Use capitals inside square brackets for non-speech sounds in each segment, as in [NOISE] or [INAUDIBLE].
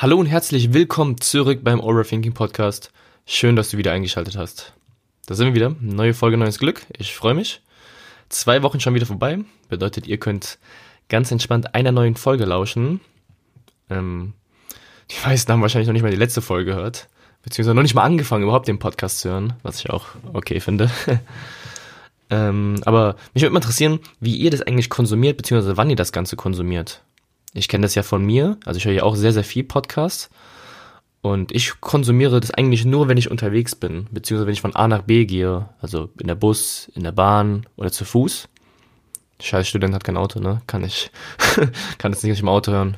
Hallo und herzlich willkommen zurück beim Overthinking Podcast. Schön, dass du wieder eingeschaltet hast. Da sind wir wieder. Neue Folge, neues Glück. Ich freue mich. Zwei Wochen schon wieder vorbei. Bedeutet, ihr könnt ganz entspannt einer neuen Folge lauschen. Ähm, die meisten haben wahrscheinlich noch nicht mal die letzte Folge gehört. Beziehungsweise noch nicht mal angefangen, überhaupt den Podcast zu hören. Was ich auch okay finde. [LAUGHS] ähm, aber mich würde mal interessieren, wie ihr das eigentlich konsumiert, beziehungsweise wann ihr das Ganze konsumiert. Ich kenne das ja von mir, also ich höre ja auch sehr, sehr viel Podcasts. Und ich konsumiere das eigentlich nur, wenn ich unterwegs bin, beziehungsweise wenn ich von A nach B gehe, also in der Bus, in der Bahn oder zu Fuß. Scheiß Student hat kein Auto, ne? Kann ich, [LAUGHS] kann das nicht im Auto hören.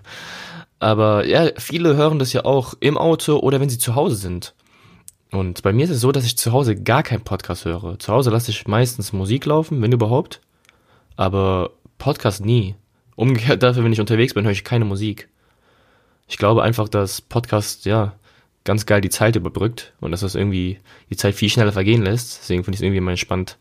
Aber ja, viele hören das ja auch im Auto oder wenn sie zu Hause sind. Und bei mir ist es so, dass ich zu Hause gar keinen Podcast höre. Zu Hause lasse ich meistens Musik laufen, wenn überhaupt. Aber Podcast nie. Umgekehrt [LAUGHS] dafür, wenn ich unterwegs bin, höre ich keine Musik. Ich glaube einfach, dass Podcast, ja, ganz geil die Zeit überbrückt und dass das irgendwie die Zeit viel schneller vergehen lässt. Deswegen finde ich es irgendwie mal spannend,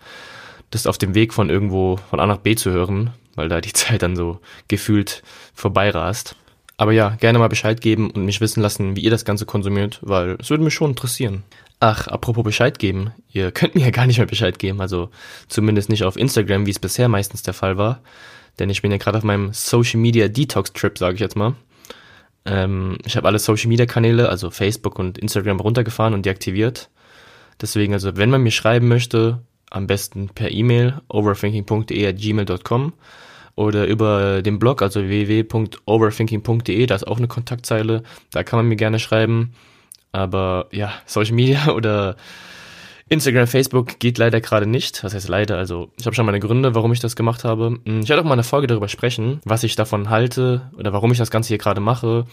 das auf dem Weg von irgendwo von A nach B zu hören, weil da die [LAUGHS] Zeit dann so gefühlt vorbeirast. Aber ja, gerne mal Bescheid geben und mich wissen lassen, wie ihr das Ganze konsumiert, weil es würde mich schon interessieren. Ach, apropos Bescheid geben, ihr könnt mir ja gar nicht mehr Bescheid geben, also zumindest nicht auf Instagram, wie es bisher meistens der Fall war denn ich bin ja gerade auf meinem Social Media Detox Trip, sage ich jetzt mal. Ähm, ich habe alle Social Media Kanäle, also Facebook und Instagram runtergefahren und deaktiviert. Deswegen, also wenn man mir schreiben möchte, am besten per E-Mail overthinking.de@gmail.com oder über den Blog, also www.overthinking.de, da ist auch eine Kontaktzeile, da kann man mir gerne schreiben. Aber ja, Social Media [LAUGHS] oder Instagram, Facebook geht leider gerade nicht. Was heißt leider? Also ich habe schon meine Gründe, warum ich das gemacht habe. Hm, ich werde auch mal eine Folge darüber sprechen, was ich davon halte oder warum ich das Ganze hier gerade mache,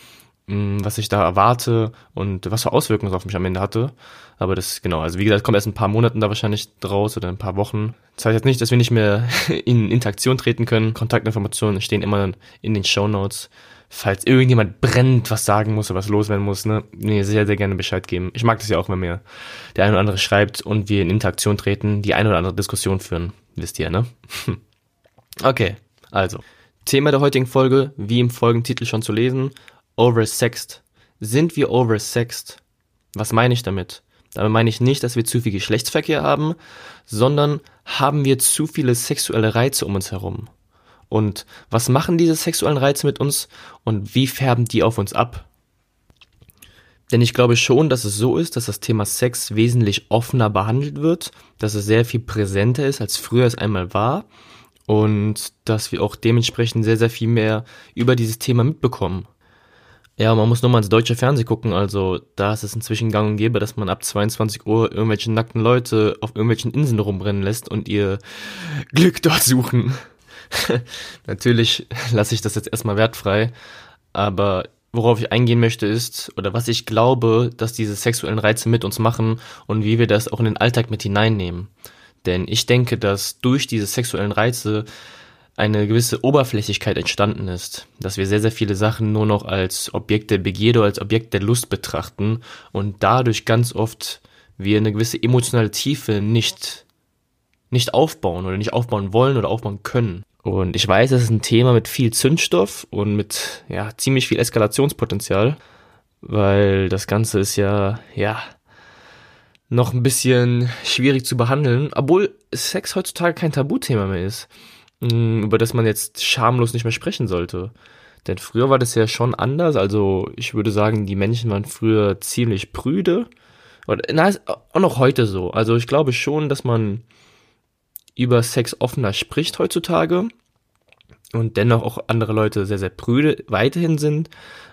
hm, was ich da erwarte und was für Auswirkungen es auf mich am Ende hatte. Aber das, genau, also wie gesagt, kommt erst ein paar Monaten da wahrscheinlich draus oder ein paar Wochen. Das heißt jetzt nicht, dass wir nicht mehr [LAUGHS] in Interaktion treten können. Kontaktinformationen stehen immer in den Show Notes falls irgendjemand brennt, was sagen muss oder was loswerden muss, ne, mir sehr, sehr gerne Bescheid geben. Ich mag das ja auch, wenn mir der eine oder andere schreibt und wir in Interaktion treten, die eine oder andere Diskussion führen. Wisst ihr, ne? [LAUGHS] okay, also. Thema der heutigen Folge, wie im Folgentitel schon zu lesen, oversexed. Sind wir oversexed? Was meine ich damit? Damit meine ich nicht, dass wir zu viel Geschlechtsverkehr haben, sondern haben wir zu viele sexuelle Reize um uns herum. Und was machen diese sexuellen Reize mit uns und wie färben die auf uns ab? Denn ich glaube schon, dass es so ist, dass das Thema Sex wesentlich offener behandelt wird, dass es sehr viel präsenter ist, als früher es einmal war und dass wir auch dementsprechend sehr, sehr viel mehr über dieses Thema mitbekommen. Ja, man muss nur mal ins deutsche Fernsehen gucken, also da ist es inzwischen gang und gäbe, dass man ab 22 Uhr irgendwelche nackten Leute auf irgendwelchen Inseln rumbrennen lässt und ihr Glück dort suchen. [LAUGHS] Natürlich lasse ich das jetzt erstmal wertfrei, aber worauf ich eingehen möchte ist, oder was ich glaube, dass diese sexuellen Reize mit uns machen und wie wir das auch in den Alltag mit hineinnehmen. Denn ich denke, dass durch diese sexuellen Reize eine gewisse Oberflächlichkeit entstanden ist, dass wir sehr, sehr viele Sachen nur noch als Objekt der Begierde, als Objekt der Lust betrachten und dadurch ganz oft wir eine gewisse emotionale Tiefe nicht, nicht aufbauen oder nicht aufbauen wollen oder aufbauen können. Und ich weiß, es ist ein Thema mit viel Zündstoff und mit ja, ziemlich viel Eskalationspotenzial, weil das Ganze ist ja, ja, noch ein bisschen schwierig zu behandeln, obwohl Sex heutzutage kein Tabuthema mehr ist, mm, über das man jetzt schamlos nicht mehr sprechen sollte. Denn früher war das ja schon anders, also ich würde sagen, die Menschen waren früher ziemlich prüde. Oder, na, ist auch noch heute so. Also ich glaube schon, dass man über Sex offener spricht heutzutage und dennoch auch andere Leute sehr, sehr prüde weiterhin sind.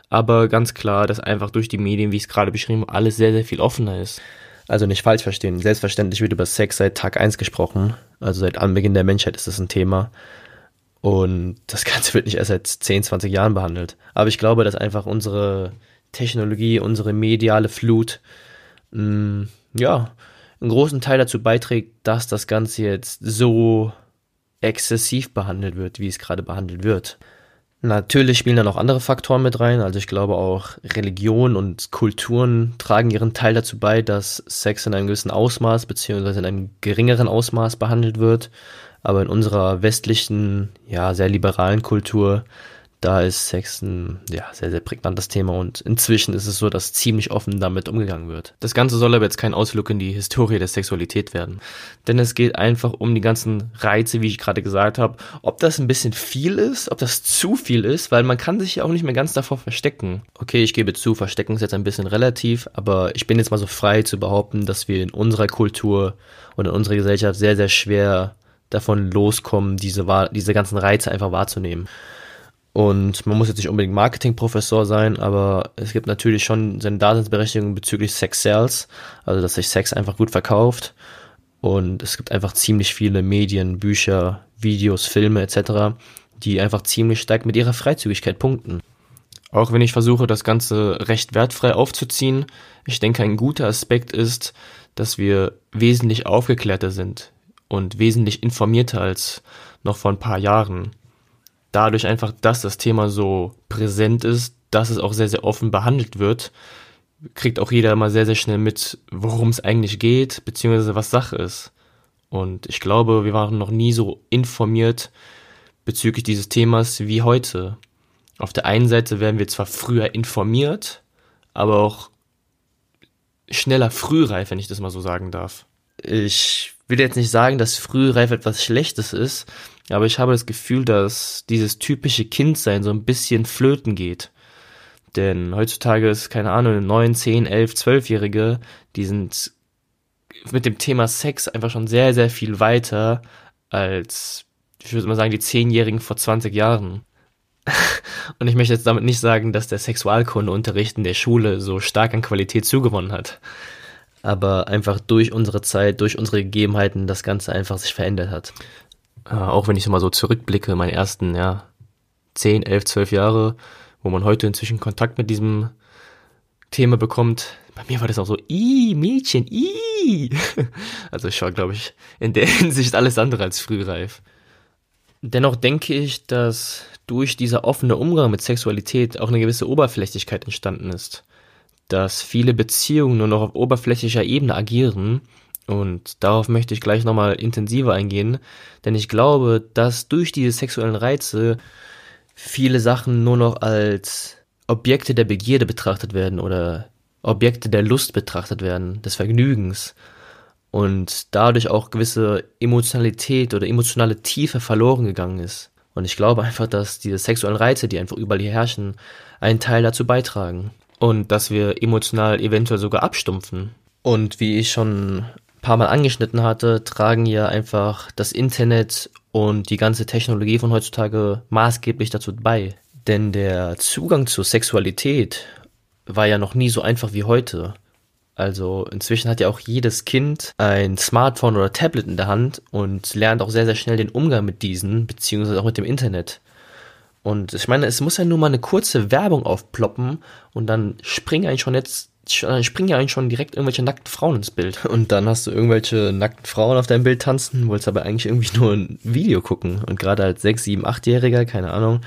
Aber ganz klar, dass einfach durch die Medien, wie ich es gerade beschrieben habe, alles sehr, sehr viel offener ist. Also nicht falsch verstehen. Selbstverständlich wird über Sex seit Tag eins gesprochen. Also seit Anbeginn der Menschheit ist das ein Thema. Und das Ganze wird nicht erst seit 10, 20 Jahren behandelt. Aber ich glaube, dass einfach unsere Technologie, unsere mediale Flut mh, mm, ja, einen großen Teil dazu beiträgt, dass das Ganze jetzt so exzessiv behandelt wird, wie es gerade behandelt wird. Natürlich spielen da noch andere Faktoren mit rein. Also ich glaube auch Religion und Kulturen tragen ihren Teil dazu bei, dass Sex in einem gewissen Ausmaß beziehungsweise in einem geringeren Ausmaß behandelt wird. Aber in unserer westlichen, ja, sehr liberalen Kultur da ist Sex ein ja, sehr, sehr prägnantes Thema und inzwischen ist es so, dass ziemlich offen damit umgegangen wird. Das Ganze soll aber jetzt kein Ausflug in die Historie der Sexualität werden. Denn es geht einfach um die ganzen Reize, wie ich gerade gesagt habe. Ob das ein bisschen viel ist, ob das zu viel ist, weil man kann sich ja auch nicht mehr ganz davor verstecken. Okay, ich gebe zu, verstecken ist jetzt ein bisschen relativ, aber ich bin jetzt mal so frei zu behaupten, dass wir in unserer Kultur und in unserer Gesellschaft sehr, sehr schwer davon loskommen, diese, diese ganzen Reize einfach wahrzunehmen. Und man muss jetzt nicht unbedingt Marketingprofessor sein, aber es gibt natürlich schon seine Daseinsberechtigung bezüglich Sex Sales, also dass sich Sex einfach gut verkauft. Und es gibt einfach ziemlich viele Medien, Bücher, Videos, Filme etc., die einfach ziemlich stark mit ihrer Freizügigkeit punkten. Auch wenn ich versuche, das Ganze recht wertfrei aufzuziehen, ich denke, ein guter Aspekt ist, dass wir wesentlich aufgeklärter sind und wesentlich informierter als noch vor ein paar Jahren dadurch einfach, dass das Thema so präsent ist, dass es auch sehr, sehr offen behandelt wird, kriegt auch jeder immer sehr, sehr schnell mit, worum es eigentlich geht, beziehungsweise was Sache ist. Und ich glaube, wir waren noch nie so informiert bezüglich dieses Themas wie heute. Auf der einen Seite werden wir zwar früher informiert, aber auch schneller frühreif, wenn ich das mal so sagen darf. Ich will jetzt nicht sagen, dass Frühreif etwas Schlechtes ist, aber ich habe das Gefühl, dass dieses typische Kindsein so ein bisschen flöten geht. Denn heutzutage ist, keine Ahnung, 9, 10, 11, 12-Jährige, die sind mit dem Thema Sex einfach schon sehr, sehr viel weiter als, ich würde mal sagen, die 10-Jährigen vor 20 Jahren. [LAUGHS] Und ich möchte jetzt damit nicht sagen, dass der Sexualkundeunterricht in der Schule so stark an Qualität zugewonnen hat. Aber einfach durch unsere Zeit, durch unsere Gegebenheiten das Ganze einfach sich verändert hat äh, auch wenn ich mal so zurückblicke, meine ersten, ja, 10, 11, 12 Jahre, wo man heute inzwischen Kontakt mit diesem Thema bekommt. Bei mir war das auch so, i Mädchen, i. [LAUGHS] Also ich war, glaube ich, in der [LAUGHS] Hinsicht alles andere als frühreif. Dennoch denke ich, dass durch dieser offene Umgang mit Sexualität auch eine gewisse Oberflächlichkeit entstanden ist. Dass viele Beziehungen nur noch auf oberflächlicher Ebene agieren und darauf möchte ich gleich nochmal intensiver eingehen, denn ich glaube, dass durch diese sexuellen Reize viele Sachen nur noch als Objekte der Begierde betrachtet werden oder Objekte der Lust betrachtet werden, des Vergnügens und dadurch auch gewisse Emotionalität oder emotionale Tiefe verloren gegangen ist. Und ich glaube einfach, dass diese sexuellen Reize, die einfach überall hier herrschen, einen Teil dazu beitragen. Und dass wir emotional eventuell sogar abstumpfen. Und wie ich schon paar Mal angeschnitten hatte, tragen ja einfach das Internet und die ganze Technologie von heutzutage maßgeblich dazu bei. Denn der Zugang zur Sexualität war ja noch nie so einfach wie heute. Also inzwischen hat ja auch jedes Kind ein Smartphone oder Tablet in der Hand und lernt auch sehr, sehr schnell den Umgang mit diesen, beziehungsweise auch mit dem Internet. Und ich meine, es muss ja nur mal eine kurze Werbung aufploppen und dann springen eigentlich schon jetzt springen ja eigentlich schon direkt irgendwelche nackten Frauen ins Bild. Und dann hast du irgendwelche nackten Frauen auf deinem Bild tanzen, wolltest aber eigentlich irgendwie nur ein Video gucken. Und gerade als 6, 7, 8-Jähriger, keine Ahnung,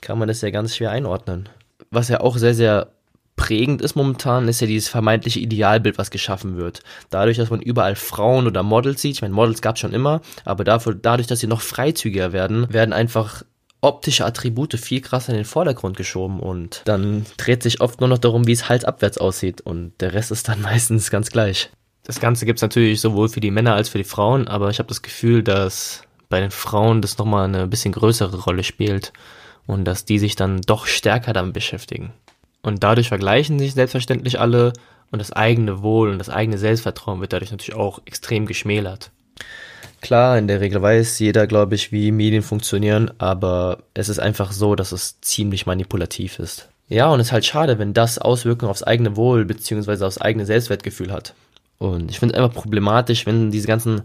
kann man das ja ganz schwer einordnen. Was ja auch sehr, sehr prägend ist momentan, ist ja dieses vermeintliche Idealbild, was geschaffen wird. Dadurch, dass man überall Frauen oder Models sieht, ich meine, Models gab es schon immer, aber dafür, dadurch, dass sie noch freizügiger werden, werden einfach optische Attribute viel krasser in den Vordergrund geschoben und dann dreht sich oft nur noch darum, wie es halsabwärts aussieht und der Rest ist dann [LAUGHS] meistens ganz gleich. Das Ganze gibt's natürlich sowohl für die Männer als für die Frauen, aber ich habe das Gefühl, dass bei den Frauen das nochmal eine bisschen größere Rolle spielt und dass die sich dann doch stärker damit beschäftigen. Und dadurch vergleichen sich selbstverständlich alle und das eigene Wohl und das eigene Selbstvertrauen wird dadurch natürlich auch extrem geschmälert. Klar, in der Regel weiß jeder, glaube ich, wie Medien funktionieren, aber es ist einfach so, dass es ziemlich manipulativ ist. Ja, und es ist halt schade, wenn das Auswirkungen aufs eigene Wohl bzw. aufs eigene Selbstwertgefühl hat. Und ich finde es einfach problematisch, wenn diese ganzen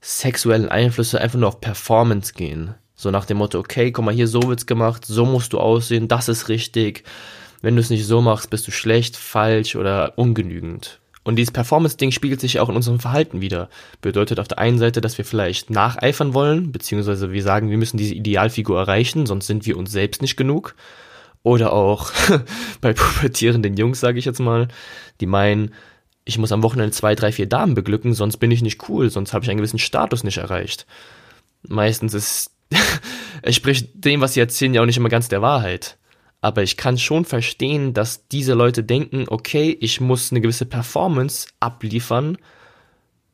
sexuellen Einflüsse einfach nur auf Performance gehen. So nach dem Motto, okay, guck mal hier, so wird's gemacht, so musst du aussehen, das ist richtig. Wenn du es nicht so machst, bist du schlecht, falsch oder ungenügend. Und dieses Performance-Ding spiegelt sich auch in unserem Verhalten wieder. Bedeutet auf der einen Seite, dass wir vielleicht nacheifern wollen, beziehungsweise wir sagen, wir müssen diese Idealfigur erreichen, sonst sind wir uns selbst nicht genug. Oder auch [LAUGHS] bei pubertierenden Jungs, sage ich jetzt mal, die meinen, ich muss am Wochenende zwei, drei, vier Damen beglücken, sonst bin ich nicht cool, sonst habe ich einen gewissen Status nicht erreicht. Meistens ist, [LAUGHS] es spricht dem, was sie erzählen, ja auch nicht immer ganz der Wahrheit aber ich kann schon verstehen, dass diese Leute denken, okay, ich muss eine gewisse Performance abliefern,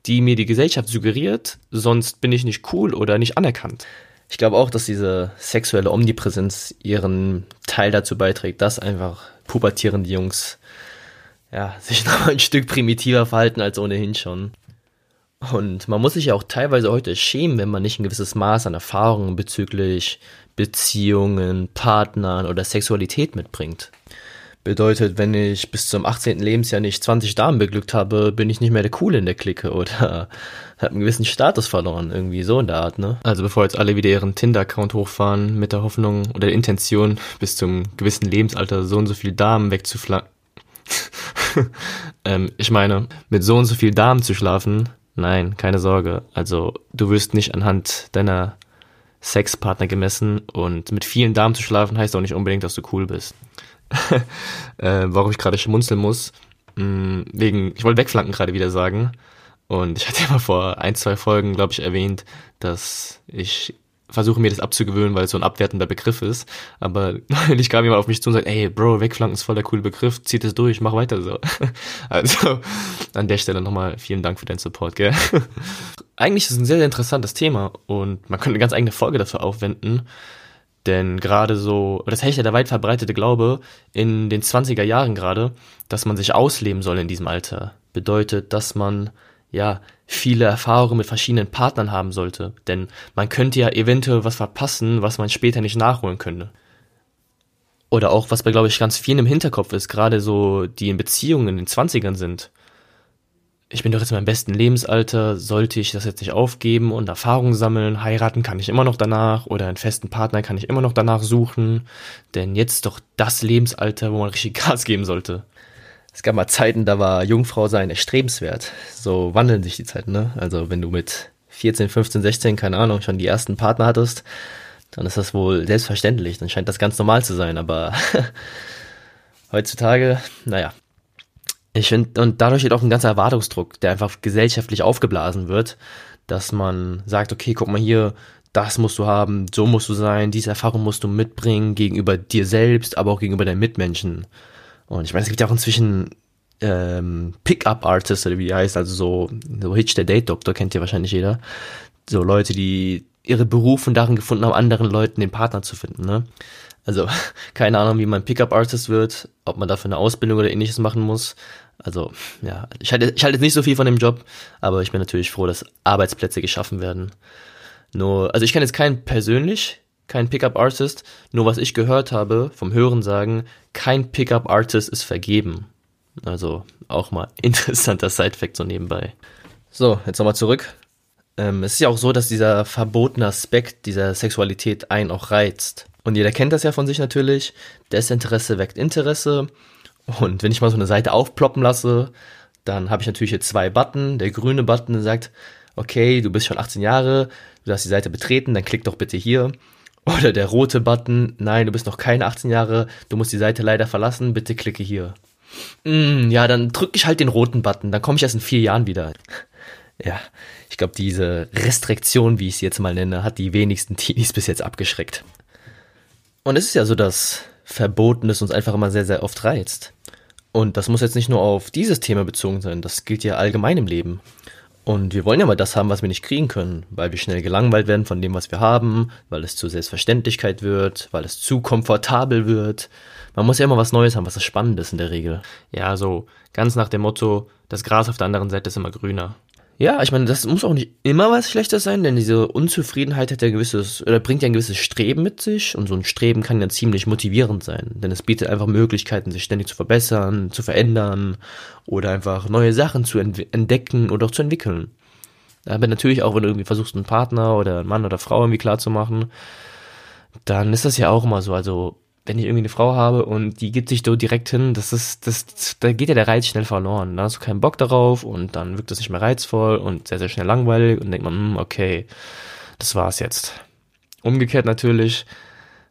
die mir die Gesellschaft suggeriert, sonst bin ich nicht cool oder nicht anerkannt. Ich glaube auch, dass diese sexuelle Omnipräsenz ihren Teil dazu beiträgt, dass einfach pubertierende Jungs ja, [LAUGHS] sich noch ein Stück primitiver verhalten als ohnehin schon. Und man muss sich ja auch teilweise heute schämen, wenn man nicht ein gewisses Maß an Erfahrungen bezüglich Beziehungen, Partnern oder Sexualität mitbringt. Bedeutet, wenn ich bis zum 18. Lebensjahr nicht 20 Damen beglückt habe, bin ich nicht mehr der Coole in der Clique oder [LAUGHS] habe einen gewissen Status verloren, irgendwie so in der Art, ne? Also bevor jetzt alle wieder ihren Tinder-Account hochfahren mit der Hoffnung oder der Intention, bis zum gewissen Lebensalter so und so viele Damen wegzuflacken. [LAUGHS] ähm, ich meine, mit so und so viel Damen zu schlafen, nein, keine Sorge. Also du wirst nicht anhand deiner Sexpartner gemessen und mit vielen Damen zu schlafen heißt auch nicht unbedingt, dass du cool bist. [LAUGHS] äh, warum ich gerade schmunzeln muss, mh, mm, wegen, ich wollte wegflanken gerade wieder sagen und ich hatte ja mal vor ein, zwei Folgen, glaube ich, erwähnt, dass ich versuche mir das abzugewöhnen, weil es so ein abwertender Begriff ist. Aber [LAUGHS] neulich kam jemand auf mich zu und sagt, ey, Bro, wegflanken ist voll der coole Begriff, zieht es durch, mach weiter so. [LAUGHS] Also an der Stelle nochmal vielen Dank für deinen Support, gell? [LAUGHS] Eigentlich ist es ein sehr, sehr interessantes Thema und man könnte eine ganz eigene Folge dafür aufwenden. Denn gerade so, das ist ja der weit verbreitete Glaube in den 20er Jahren gerade, dass man sich ausleben soll in diesem Alter. Bedeutet, dass man ja, viele Erfahrungen mit verschiedenen Partnern haben sollte. Denn man könnte ja eventuell was verpassen, was man später nicht nachholen könnte. Oder auch, was bei, glaube ich, ganz vielen im Hinterkopf ist, gerade so, die in Beziehungen in den Zwanzigern sind. Ich bin doch jetzt in meinem besten Lebensalter, sollte ich das jetzt nicht aufgeben und Erfahrungen sammeln, heiraten kann ich immer noch danach oder einen festen Partner kann ich immer noch danach suchen, denn jetzt doch das Lebensalter, wo man richtig [LAUGHS] Gas geben sollte es gab mal Zeiten, da war Jungfrau sein erstrebenswert. So wandeln sich die Zeiten, ne? Also wenn du mit 14, 15, 16, keine Ahnung, schon die ersten Partner hattest, dann ist das wohl selbstverständlich. Dann scheint das ganz normal zu sein. Aber [LAUGHS] heutzutage, naja. Ich finde, und dadurch steht auch ein ganzer Erwartungsdruck, der einfach gesellschaftlich aufgeblasen wird, dass man sagt, okay, guck mal hier, das musst du haben, so musst du sein, diese Erfahrung musst du mitbringen gegenüber dir selbst, aber auch gegenüber deinen Mitmenschen. Und ich meine, es gibt ja auch inzwischen ähm, Pickup-Artists, oder wie die heißt, also so, so Hitch der Date-Doktor, kennt ja wahrscheinlich jeder. So Leute, die ihre Berufung darin gefunden haben, anderen Leuten den Partner zu finden, ne? Also, [LAUGHS] keine Ahnung, wie man Pickup-Artist wird, ob man dafür eine Ausbildung oder ähnliches machen muss. Also, ja, ich halte, ich halte jetzt nicht so viel von dem Job, aber ich bin natürlich froh, dass Arbeitsplätze geschaffen werden. Nur, also ich kenne jetzt keinen persönlich, kein Pickup-Artist, nur was ich gehört habe vom Hören sagen, kein Pickup-Artist ist vergeben. Also auch mal [LAUGHS] interessanter Side-Fact so nebenbei. So, jetzt nochmal zurück. Ähm, es ist ja auch so, dass dieser verbotene Aspekt dieser Sexualität einen auch reizt. Und jeder kennt das ja von sich natürlich. Desinteresse weckt Interesse. Und wenn ich mal so eine Seite aufploppen lasse, dann habe ich natürlich hier zwei Button. Der grüne Button sagt, okay, du bist schon 18 Jahre, du hast die Seite betreten, dann klick doch bitte hier. Oder der rote Button, nein, du bist noch keine 18 Jahre, du musst die Seite leider verlassen, bitte klicke hier. Mm, ja, dann drücke ich halt den roten Button, dann komme ich erst in vier Jahren wieder. Ja, ich glaube, diese Restriktion, wie ich sie jetzt mal nenne, hat die wenigsten Teenies bis jetzt abgeschreckt. Und es ist ja so, dass Verbotenes uns einfach immer sehr, sehr oft reizt. Und das muss jetzt nicht nur auf dieses Thema bezogen sein, das gilt ja allgemein im Leben. Und wir wollen ja mal das haben, was wir nicht kriegen können, weil wir schnell gelangweilt werden von dem, was wir haben, weil es zur Selbstverständlichkeit wird, weil es zu komfortabel wird. Man muss ja immer was Neues haben, was das spannend ist in der Regel. Ja, so ganz nach dem Motto, das Gras auf der anderen Seite ist immer grüner. Ja, ich meine, das muss auch nicht immer was Schlechtes sein, denn diese Unzufriedenheit hat ja gewisses, oder bringt ja ein gewisses Streben mit sich und so ein Streben kann ja ziemlich motivierend sein, denn es bietet einfach Möglichkeiten, sich ständig zu verbessern, zu verändern oder einfach neue Sachen zu entdecken oder auch zu entwickeln. Aber natürlich auch, wenn du irgendwie versuchst, einen Partner oder einen Mann oder Frau irgendwie klar zu machen, dann ist das ja auch immer so, also wenn ich irgendwie eine Frau habe und die gibt sich so direkt hin, das ist, das, da geht ja der Reiz schnell verloren. Da hast du keinen Bock darauf und dann wirkt das nicht mehr reizvoll und sehr, sehr schnell langweilig und denkt man, hm, okay, das war's jetzt. Umgekehrt natürlich,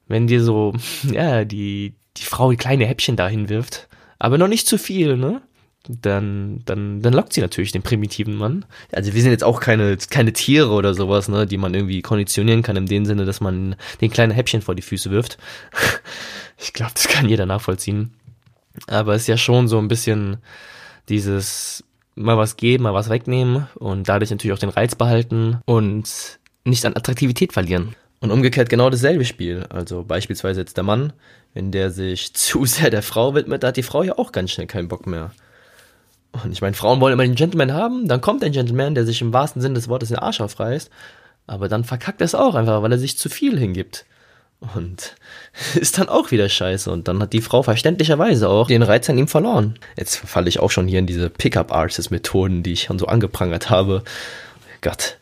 wenn dir so, [LAUGHS] ja, die, die Frau kleine Häppchen dahin wirft, aber noch nicht zu viel, ne? Dann, dann, dann lockt sie natürlich den primitiven Mann. Also wir sind jetzt auch keine, keine Tiere oder sowas, ne, die man irgendwie konditionieren kann, in dem Sinne, dass man den kleinen Häppchen vor die Füße wirft. Ich glaube, das [LAUGHS] kann jeder nachvollziehen. Aber es ist ja schon so ein bisschen dieses mal was geben, mal was wegnehmen und dadurch natürlich auch den Reiz behalten und nicht an Attraktivität verlieren. Und umgekehrt genau dasselbe Spiel. Also beispielsweise jetzt der Mann, wenn der sich [LAUGHS] zu sehr der Frau widmet, da hat die Frau ja auch ganz schnell keinen Bock mehr. Und ich meine, Frauen wollen immer den Gentleman haben, dann kommt ein Gentleman, der sich im wahrsten Sinne des Wortes den Arsch aufreißt, aber dann verkackt er es auch einfach, weil er sich zu viel hingibt. Und [LAUGHS] ist dann auch wieder scheiße. Und dann hat die Frau verständlicherweise auch den Reiz an ihm verloren. Jetzt falle ich auch schon hier in diese Pickup-Artist-Methoden, die ich schon so angeprangert habe. Gott.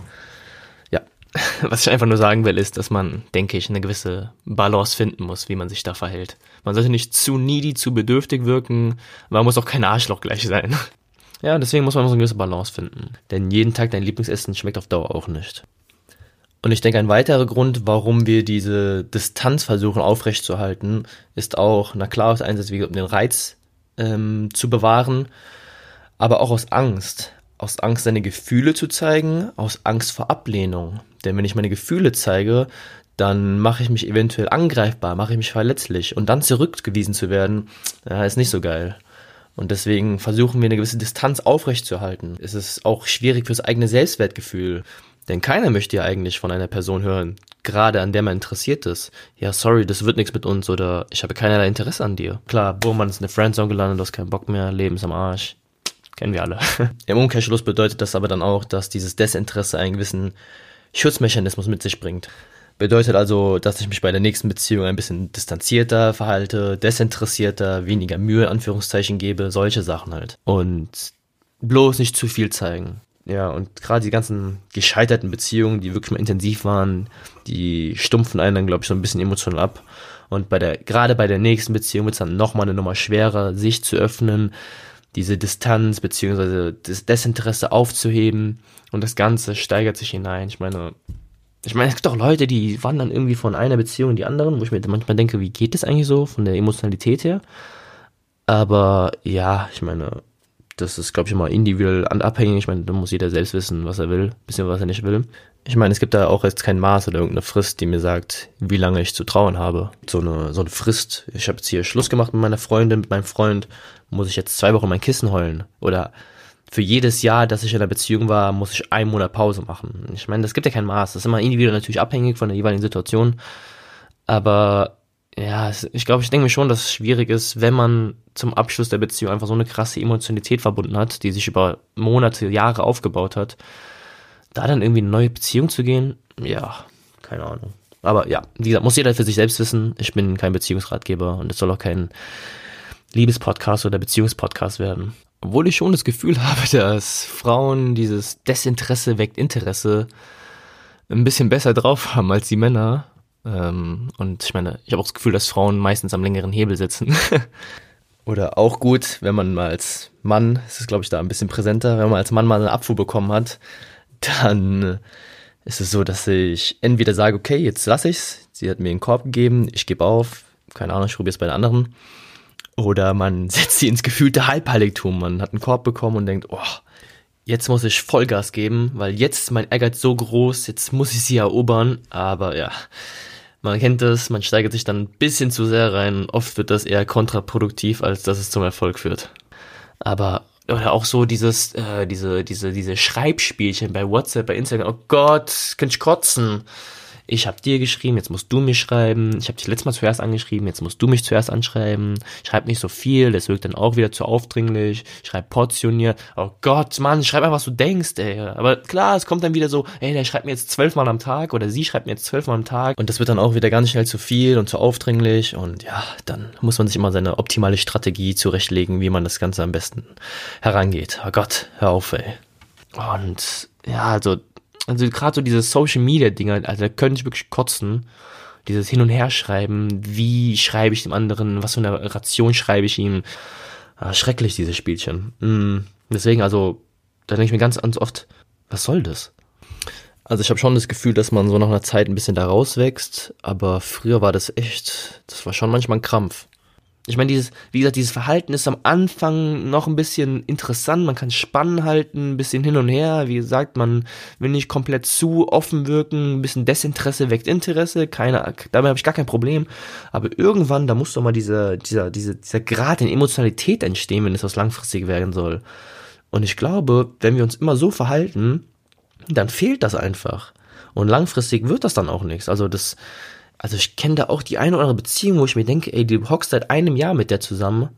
[LAUGHS] Was ich einfach nur sagen will, ist, dass man, denke ich, eine gewisse Balance finden muss, wie man sich da verhält. Man sollte nicht zu needy, zu bedürftig wirken, man muss auch kein Arschloch gleich sein. [LAUGHS] Ja, deswegen muss man so eine gewisse Balance finden. Denn jeden Tag dein Lieblingsessen schmeckt auf Dauer auch nicht. Und ich denke, ein weiterer Grund, warum wir diese Distanz versuchen aufrechtzuerhalten, ist auch, na klar, aus einerseits um den Reiz ähm, zu bewahren, aber auch aus Angst. Aus Angst, seine Gefühle zu zeigen, aus Angst vor Ablehnung. Denn wenn ich meine Gefühle zeige, dann mache ich mich eventuell angreifbar, mache ich mich verletzlich und dann zurückgewiesen zu werden, ja, ist nicht so geil. Und deswegen versuchen wir eine gewisse Distanz aufrechtzuerhalten. Es ist auch schwierig fürs eigene Selbstwertgefühl. Denn keiner möchte ja eigentlich von einer Person hören, gerade an der man interessiert ist. Ja, sorry, das wird nichts mit uns oder ich habe keinerlei Interesse an dir. Klar, boah, man ist eine Friendzone gelandet, du hast keinen Bock mehr, Lebens am Arsch. Kennen wir alle. [LAUGHS] Im Umkehrschluss bedeutet das aber dann auch, dass dieses Desinteresse einen gewissen Schutzmechanismus mit sich bringt. Bedeutet also, dass ich mich bei der nächsten Beziehung ein bisschen distanzierter verhalte, desinteressierter, weniger Mühe in Anführungszeichen gebe, solche Sachen halt. Und bloß nicht zu viel zeigen. Ja, und gerade die ganzen gescheiterten Beziehungen, die wirklich mal intensiv waren, die stumpfen einen dann, glaube ich, so ein bisschen emotional ab. Und bei der, gerade bei der nächsten Beziehung wird es dann nochmal eine Nummer schwerer, sich zu öffnen, diese Distanz beziehungsweise das Desinteresse aufzuheben und das Ganze steigert sich hinein. Ich meine, ich meine, es gibt auch Leute, die wandern irgendwie von einer Beziehung in die anderen, wo ich mir manchmal denke, wie geht das eigentlich so von der Emotionalität her? Aber ja, ich meine, das ist, glaube ich, immer individuell abhängig. Ich meine, da muss jeder selbst wissen, was er will, bisschen was er nicht will. Ich meine, es gibt da auch jetzt kein Maß oder irgendeine Frist, die mir sagt, wie lange ich zu trauen habe. So eine, so eine Frist. Ich habe jetzt hier Schluss gemacht mit meiner Freundin, mit meinem Freund. Muss ich jetzt zwei Wochen mein Kissen heulen? Oder für jedes Jahr, dass ich in einer Beziehung war, muss ich einen Monat Pause machen. Ich meine, das gibt ja kein Maß. Das ist immer individuell natürlich abhängig von der jeweiligen Situation. Aber ja, ich glaube, ich denke mir schon, dass es schwierig ist, wenn man zum Abschluss der Beziehung einfach so eine krasse Emotionalität verbunden hat, die sich über Monate, Jahre aufgebaut hat, da dann irgendwie eine neue Beziehung zu gehen, ja, keine Ahnung. Aber ja, wie gesagt, muss jeder für sich selbst wissen. Ich bin kein Beziehungsratgeber und es soll auch kein Liebespodcast oder Beziehungspodcast werden. Obwohl ich schon das Gefühl [LAUGHS] habe, dass Frauen dieses Desinteresse weckt Interesse ein bisschen besser drauf haben als die Männer. Ähm, und ich meine, ich habe auch das Gefühl, dass Frauen meistens am längeren Hebel sitzen. [LAUGHS] Oder auch gut, wenn man mal als Mann, das ist glaube ich da ein bisschen präsenter, wenn man als Mann mal eine Abfuhr bekommen hat, dann ist es so, dass ich entweder sage, okay, jetzt lasse ich's, sie hat mir einen Korb gegeben, ich gebe auf, keine Ahnung, ich probiere es bei den anderen. Oder man [LAUGHS] setzt sie ins gefühlte Halbheiligtum, man hat einen Korb bekommen und denkt, oh, jetzt muss ich Vollgas geben, weil jetzt ist mein Ehrgeiz so groß, jetzt muss ich sie erobern, aber ja, man kennt das, man steigert sich dann ein bisschen zu sehr rein. Oft wird das eher kontraproduktiv, als dass es zum Erfolg führt. Aber oder auch so dieses, äh, diese, diese, diese Schreibspielchen bei WhatsApp, bei Instagram. Oh Gott, kann ich kotzen ich habe dir geschrieben, jetzt musst du mir schreiben, ich habe dich letztes Mal zuerst angeschrieben, jetzt musst du mich zuerst anschreiben, schreib nicht so viel, das wirkt dann auch wieder zu aufdringlich, schreib portioniert, oh Gott, Mann, schreib einfach, was du denkst, ey. Aber klar, es kommt dann wieder so, ey, der schreibt mir jetzt zwölfmal am Tag oder sie schreibt mir jetzt zwölfmal am Tag und das wird dann auch wieder ganz schnell zu viel und zu aufdringlich und ja, dann muss man sich immer seine optimale Strategie zurechtlegen, wie man das Ganze am besten herangeht. Oh Gott, hör auf, ey. Und ja, also also gerade so diese Social Media Dinger, also da könnte ich wirklich kotzen. dieses Hin- und Herschreiben, wie schreibe ich dem anderen, was für eine Ration schreibe ich ihm. Ah, schrecklich, diese Spielchen. Mm, deswegen, also, da denke ich mir ganz, ganz oft, was soll das? Also ich habe schon das Gefühl, dass man so nach einer Zeit ein bisschen da rauswächst, aber früher war das echt, das war schon manchmal ein Krampf. Ich meine, dieses, wie gesagt, dieses Verhalten ist am Anfang noch ein bisschen interessant, man kann Spannen halten, ein bisschen hin und her, wie gesagt, man will nicht komplett zu offen wirken, ein bisschen Desinteresse weckt Interesse, keine, damit habe ich gar kein Problem, aber irgendwann, da muss doch mal dieser, dieser, dieser, dieser Grad in Emotionalität entstehen, wenn es was langfristig werden soll. Und ich glaube, wenn wir uns immer so verhalten, dann fehlt das einfach. Und langfristig wird das dann auch nichts. Also das, also ich kenne da auch die eine oder andere Beziehung, wo ich mir denke, ey, du hockst seit einem Jahr mit der zusammen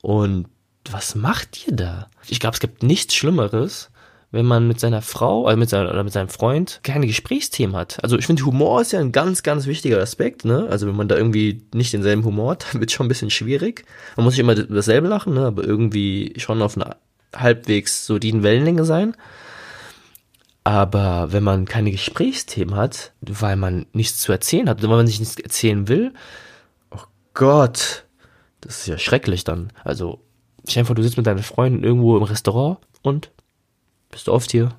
und was macht ihr da? Ich glaube, es gibt nichts Schlimmeres, wenn man mit seiner Frau also mit seiner, oder mit seinem Freund keine Gesprächsthemen hat. Also ich finde, Humor ist ja ein ganz, ganz wichtiger Aspekt, ne? Also wenn man da irgendwie nicht denselben Humor hat, [LAUGHS] dann wird schon ein bisschen schwierig. Man muss nicht immer dasselbe lachen, ne? Aber irgendwie schon auf einer halbwegs soliden Wellenlänge sein. Aber wenn man keine Gesprächsthemen hat, weil man nichts zu erzählen hat, weil man sich nichts erzählen will, oh Gott, das ist ja schrecklich dann. Also, dir vor, du sitzt mit deinen Freunden irgendwo im Restaurant und bist du oft hier?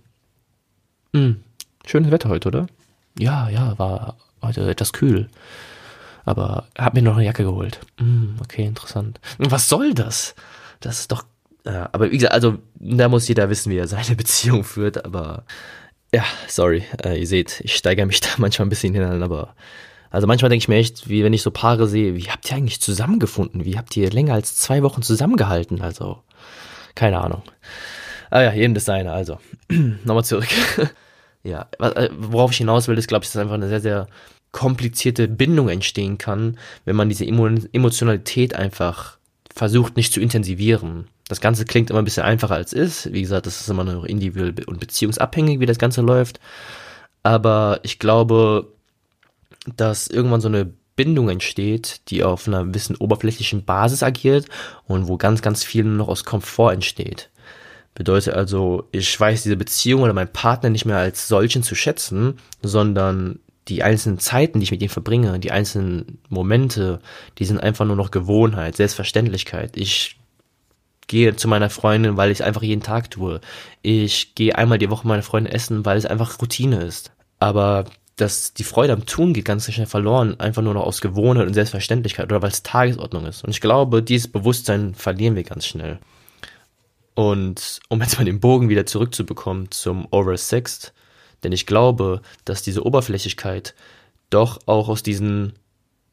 Hm, schönes Wetter heute, oder? Ja, ja, war heute etwas kühl. Aber hab mir noch eine Jacke geholt. Hm, okay, interessant. Was soll das? Das ist doch ja, aber wie gesagt, also da muss jeder wissen, wie er seine [LAUGHS] Beziehung führt, aber ja, sorry, äh, ihr seht, ich steigere mich [LAUGHS] da manchmal ein bisschen hinein, aber also manchmal denke ich mir echt, wie wenn ich so Paare sehe, wie habt ihr eigentlich zusammengefunden? Wie habt ihr länger als zwei Wochen zusammengehalten? Also, keine Ahnung. Ah ja, jedem das seine, also. [CLEARS THROAT] Nochmal zurück. [LAUGHS] ja, äh, worauf ich hinaus will, ist, glaube ich, dass einfach eine sehr, sehr komplizierte Bindung entstehen kann, wenn man diese Emotionalität einfach versucht nicht zu intensivieren. Das Ganze klingt immer ein bisschen einfacher als ist. Wie gesagt, das ist immer noch individuell und beziehungsabhängig, wie das Ganze läuft. Aber ich glaube, dass irgendwann so eine Bindung entsteht, die auf einer gewissen oberflächlichen Basis agiert und wo ganz, ganz viel noch aus Komfort entsteht. Bedeutet also, ich weiß diese Beziehung oder meinen Partner nicht mehr als solchen zu schätzen, sondern die einzelnen Zeiten, die ich mit ihm verbringe, die einzelnen Momente, die sind einfach nur noch Gewohnheit, Selbstverständlichkeit. Ich gehe zu meiner Freundin, weil ich es einfach jeden Tag tue. Ich gehe einmal die Woche meine Freundin essen, weil es einfach Routine ist. Aber dass die Freude am Tun geht ganz schnell verloren, einfach nur noch aus Gewohnheit und Selbstverständlichkeit oder weil es Tagesordnung ist. Und ich glaube, dieses Bewusstsein verlieren wir ganz schnell. Und um jetzt mal den Bogen wieder zurückzubekommen zum Oversexed, denn ich glaube, dass diese Oberflächlichkeit doch auch aus diesen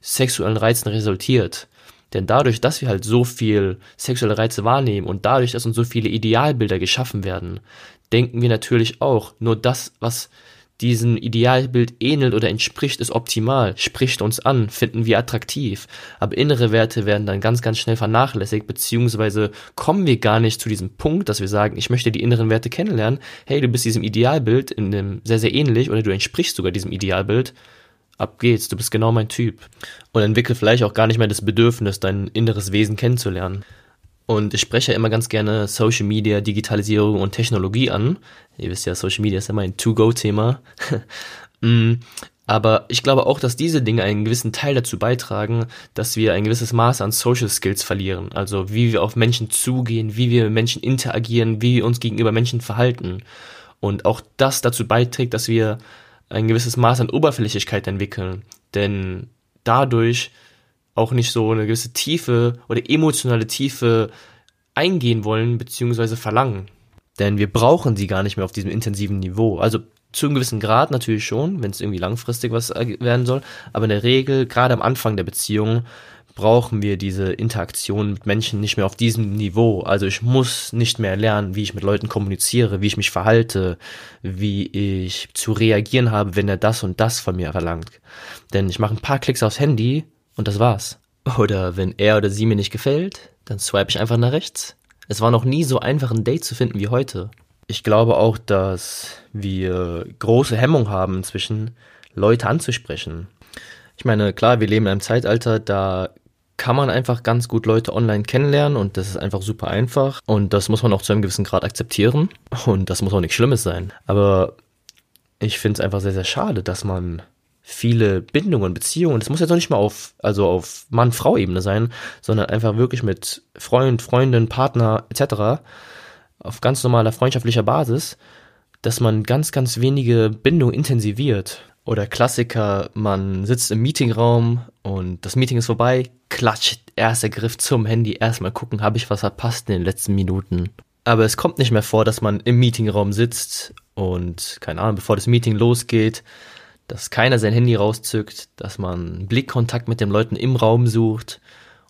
sexuellen Reizen resultiert. Denn dadurch, dass wir halt so viel sexuelle Reize wahrnehmen und dadurch, dass uns so viele Idealbilder geschaffen werden, denken wir natürlich auch, nur das, was diesem Idealbild ähnelt oder entspricht, ist optimal, spricht uns an, finden wir attraktiv. Aber innere Werte werden dann ganz, ganz schnell vernachlässigt, beziehungsweise kommen wir gar nicht zu diesem Punkt, dass wir sagen, ich möchte die inneren Werte kennenlernen. Hey, du bist diesem Idealbild in dem sehr, sehr ähnlich oder du entsprichst sogar diesem Idealbild ab geht's, du bist genau mein Typ. Und entwickle vielleicht auch gar nicht mehr das Bedürfnis, dein inneres Wesen kennenzulernen. Und ich spreche ja immer ganz gerne Social Media, Digitalisierung und Technologie an. Ihr wisst ja, Social Media ist ja mein To-Go-Thema. [LAUGHS] Mm, aber ich glaube auch, dass diese Dinge einen gewissen Teil dazu beitragen, dass wir ein gewisses Maß an Social Skills verlieren. Also wie wir auf Menschen zugehen, wie wir mit Menschen interagieren, wie wir uns gegenüber Menschen verhalten. Und auch das dazu beiträgt, dass wir ein gewisses Maß an Oberflächlichkeit entwickeln, denn dadurch auch nicht so eine gewisse Tiefe oder emotionale Tiefe eingehen wollen bzw. verlangen. Denn wir brauchen sie gar nicht mehr auf diesem intensiven Niveau. Also zu einem gewissen Grad natürlich schon, wenn es irgendwie langfristig was werden soll, aber in der Regel, gerade am Anfang der Beziehung, brauchen wir diese Interaktion mit Menschen nicht mehr auf diesem Niveau. Also ich muss nicht mehr lernen, wie ich mit Leuten kommuniziere, wie ich mich verhalte, wie ich zu reagieren habe, wenn er das und das von mir verlangt. Denn ich mache ein paar Klicks aufs Handy und das war's. Oder wenn er oder sie mir nicht gefällt, dann swipe ich einfach nach rechts. Es war noch nie so einfach ein Date zu finden wie heute. Ich glaube auch, dass wir große Hemmung haben inzwischen, Leute anzusprechen. Ich meine, klar, wir leben in einem Zeitalter, da kann man einfach ganz gut Leute online kennenlernen und das ist einfach super einfach und das muss man auch zu einem gewissen Grad akzeptieren und das muss auch nichts Schlimmes sein. Aber ich finde es einfach sehr, sehr schade, dass man viele Bindungen, Beziehungen, das muss jetzt noch nicht mal auf, also auf Mann-Frau-Ebene sein, sondern einfach wirklich mit Freund, Freundin, Partner etc. auf ganz normaler freundschaftlicher Basis, dass man ganz, ganz wenige Bindungen intensiviert. Oder Klassiker, man sitzt im Meetingraum und das Meeting ist vorbei, klatscht, erster Griff zum Handy, erstmal gucken, habe ich was verpasst in den letzten Minuten. Aber es kommt nicht mehr vor, dass man im Meetingraum sitzt und, keine Ahnung, bevor das Meeting losgeht, dass keiner sein Handy rauszückt, dass man Blickkontakt mit den Leuten im Raum sucht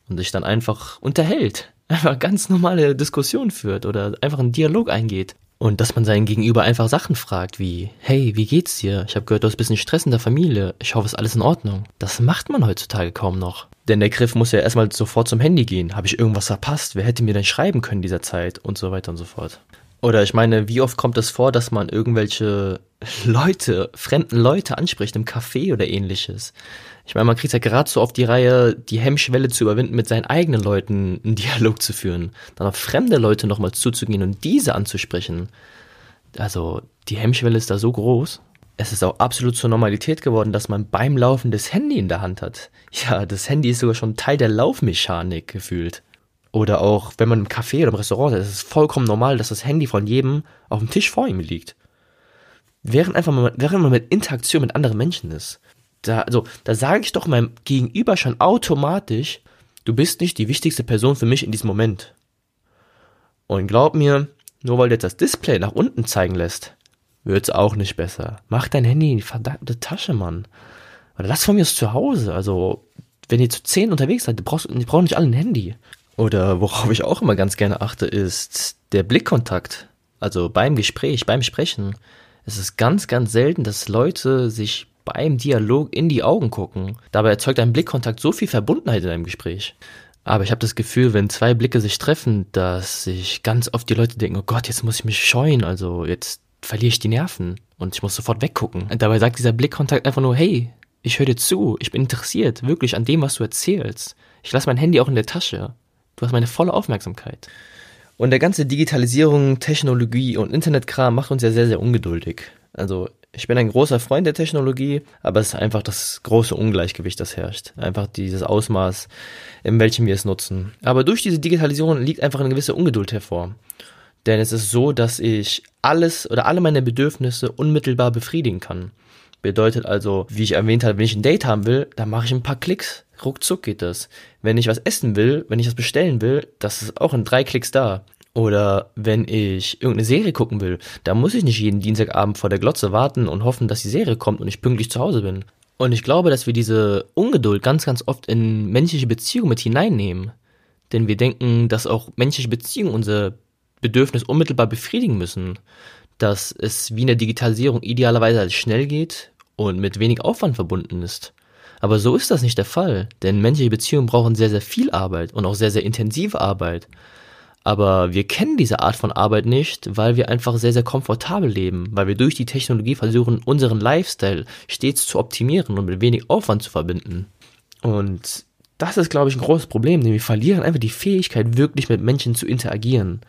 und sich dann einfach unterhält. [LAUGHS] Einfach ganz normale Diskussionen führt oder einfach einen Dialog eingeht. Und dass man seinen Gegenüber einfach Sachen fragt wie, hey, wie geht's dir? Ich habe gehört, du hast ein bisschen Stress in der Familie. Ich hoffe, es ist alles in Ordnung. Das macht man heutzutage kaum noch. Denn der Griff muss ja erstmal sofort zum Handy gehen. Habe ich irgendwas verpasst? Wer hätte mir denn schreiben können dieser Zeit? Und so weiter und so fort. Oder ich meine, wie oft kommt es vor, dass man irgendwelche [LAUGHS] Leute, fremden Leute anspricht im Café oder ähnliches? Ich meine, man kriegt ja gerade so auf die Reihe, die Hemmschwelle zu überwinden, mit seinen eigenen Leuten einen Dialog zu führen. Dann auf fremde Leute nochmal zuzugehen und diese anzusprechen. Also, die Hemmschwelle ist da so groß. Es ist auch absolut zur Normalität geworden, dass man beim Laufen das Handy in der Hand hat. Ja, das Handy ist sogar schon Teil der Laufmechanik gefühlt. Oder auch, wenn man im Café oder im Restaurant ist, ist es vollkommen normal, dass das Handy von jedem auf dem Tisch vor ihm liegt. Während einfach mal, während man mit Interaktion mit anderen Menschen ist. Da, also, da sage ich doch meinem Gegenüber schon automatisch, du bist nicht die wichtigste Person für mich in diesem Moment. Und glaub mir, nur weil du jetzt das Display nach unten zeigen lässt, wird's auch nicht besser. Mach dein Handy in die verdammte Tasche, Mann. Oder lass von mir aus zu Hause. Also, wenn ihr zu zehn unterwegs seid, ihr braucht, ihr braucht nicht alle ein Handy. Oder worauf ich auch immer ganz gerne achte, ist der Blickkontakt. Also beim Gespräch, beim Sprechen. Es ist ganz, ganz selten, dass Leute sich beim Dialog in die Augen gucken. Dabei erzeugt ein Blickkontakt so viel Verbundenheit in einem Gespräch. Aber ich habe das Gefühl, wenn zwei Blicke sich treffen, dass sich ganz oft die Leute denken, oh Gott, jetzt muss ich mich scheuen, also jetzt verliere ich die Nerven und ich muss sofort weggucken. Und dabei sagt dieser Blickkontakt einfach nur, hey, ich höre dir zu, ich bin interessiert, wirklich an dem, was du erzählst. Ich lasse mein Handy auch in der Tasche. Du hast meine volle Aufmerksamkeit. Und der ganze Digitalisierung, Technologie und Internetkram macht uns ja sehr, sehr ungeduldig. Also ich bin ein großer Freund der Technologie, aber es ist einfach das große Ungleichgewicht, das herrscht. Einfach dieses Ausmaß, in welchem wir es nutzen. Aber durch diese Digitalisierung liegt einfach eine gewisse Ungeduld hervor. Denn es ist so, dass ich alles oder alle meine Bedürfnisse unmittelbar befriedigen kann. Bedeutet also, wie ich erwähnt habe, wenn ich ein Date haben will, dann mache ich ein paar Klicks. Ruckzuck geht das. Wenn ich was essen will, wenn ich was bestellen will, das ist auch in drei Klicks da. Oder wenn ich irgendeine Serie gucken will, da muss ich nicht jeden Dienstagabend vor der Glotze warten und hoffen, dass die Serie kommt und ich pünktlich zu Hause bin. Und ich glaube, dass wir diese Ungeduld ganz, ganz oft in menschliche Beziehungen mit hineinnehmen. Denn wir denken, dass auch menschliche Beziehungen unser Bedürfnis unmittelbar befriedigen müssen. Dass es wie in der Digitalisierung idealerweise schnell geht und mit wenig Aufwand verbunden ist. Aber so ist das nicht der Fall, denn menschliche Beziehungen brauchen sehr, sehr viel Arbeit und auch sehr, sehr intensive Arbeit. Aber wir kennen diese Art von Arbeit nicht, weil wir einfach sehr, sehr komfortabel leben, weil wir durch die Technologie versuchen, unseren Lifestyle stets zu optimieren und mit wenig Aufwand zu verbinden. Und das ist, glaube ich, ein großes Problem, denn wir verlieren einfach die Fähigkeit, wirklich mit Menschen zu interagieren,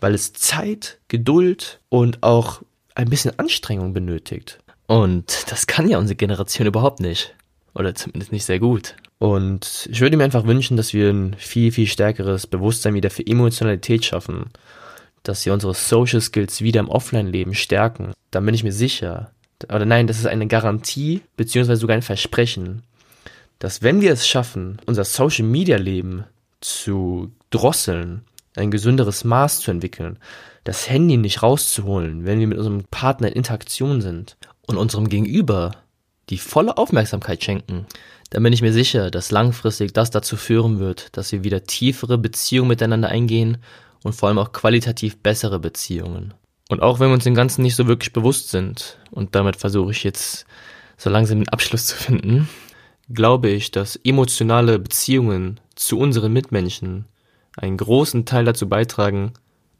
weil es Zeit, Geduld und auch ein bisschen Anstrengung benötigt. Und das kann ja unsere Generation überhaupt nicht. Oder zumindest nicht sehr gut. Und ich würde mir einfach wünschen, dass wir ein viel, viel stärkeres Bewusstsein wieder für Emotionalität schaffen. Dass wir unsere Social Skills wieder im Offline-Leben stärken. Dann bin ich mir sicher. Oder nein, das ist eine Garantie, beziehungsweise sogar ein Versprechen, dass wenn wir es schaffen, unser Social Media Leben zu drosseln, ein gesünderes Maß zu entwickeln, das Handy nicht rauszuholen, wenn wir mit unserem Partner in Interaktion sind und unserem Gegenüber die volle Aufmerksamkeit schenken, dann bin ich mir sicher, dass langfristig das dazu führen wird, dass wir wieder tiefere Beziehungen miteinander eingehen und vor allem auch qualitativ bessere Beziehungen. Und auch wenn wir uns dem Ganzen nicht so wirklich bewusst sind, und damit versuche ich jetzt so langsam den Abschluss zu finden, glaube ich, dass emotionale Beziehungen zu unseren Mitmenschen einen großen Teil dazu beitragen,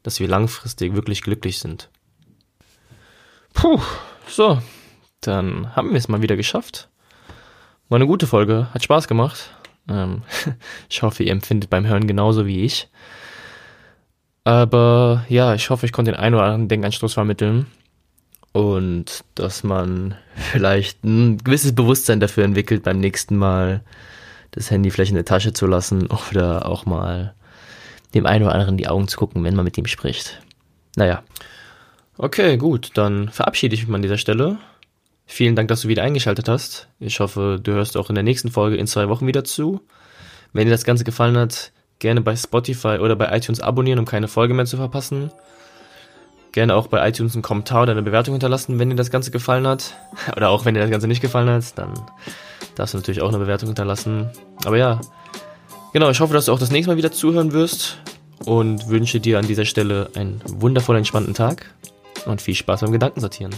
dass wir langfristig wirklich glücklich sind. Puh, so, dann haben wir es mal wieder geschafft. War eine gute Folge, hat Spaß gemacht. Ähm, [LAUGHS] ich hoffe, ihr empfindet beim Hören genauso wie ich. Aber ja, ich hoffe, ich konnte den einen oder anderen Denkanstoß vermitteln. und dass man vielleicht ein gewisses Bewusstsein dafür entwickelt, beim nächsten Mal das Handy vielleicht in der Tasche zu lassen oder auch mal dem einen oder anderen die Augen zu gucken, wenn man mit ihm spricht. Naja. Okay, gut, dann verabschiede ich mich an dieser Stelle. Vielen Dank, dass du wieder eingeschaltet hast. Ich hoffe, du hörst auch in der nächsten Folge in zwei Wochen wieder zu. Wenn dir das Ganze gefallen hat, gerne bei Spotify oder bei iTunes abonnieren, um keine Folge mehr zu verpassen. Gerne auch bei iTunes einen Kommentar oder eine Bewertung hinterlassen, wenn dir das Ganze gefallen hat. [LAUGHS] Oder auch wenn dir das Ganze nicht gefallen hat, dann darfst du natürlich auch eine Bewertung hinterlassen. Aber ja, genau, ich hoffe, dass du auch das nächste Mal wieder zuhören wirst und wünsche dir an dieser Stelle einen wundervoll entspannten Tag und viel Spaß beim Gedankensortieren.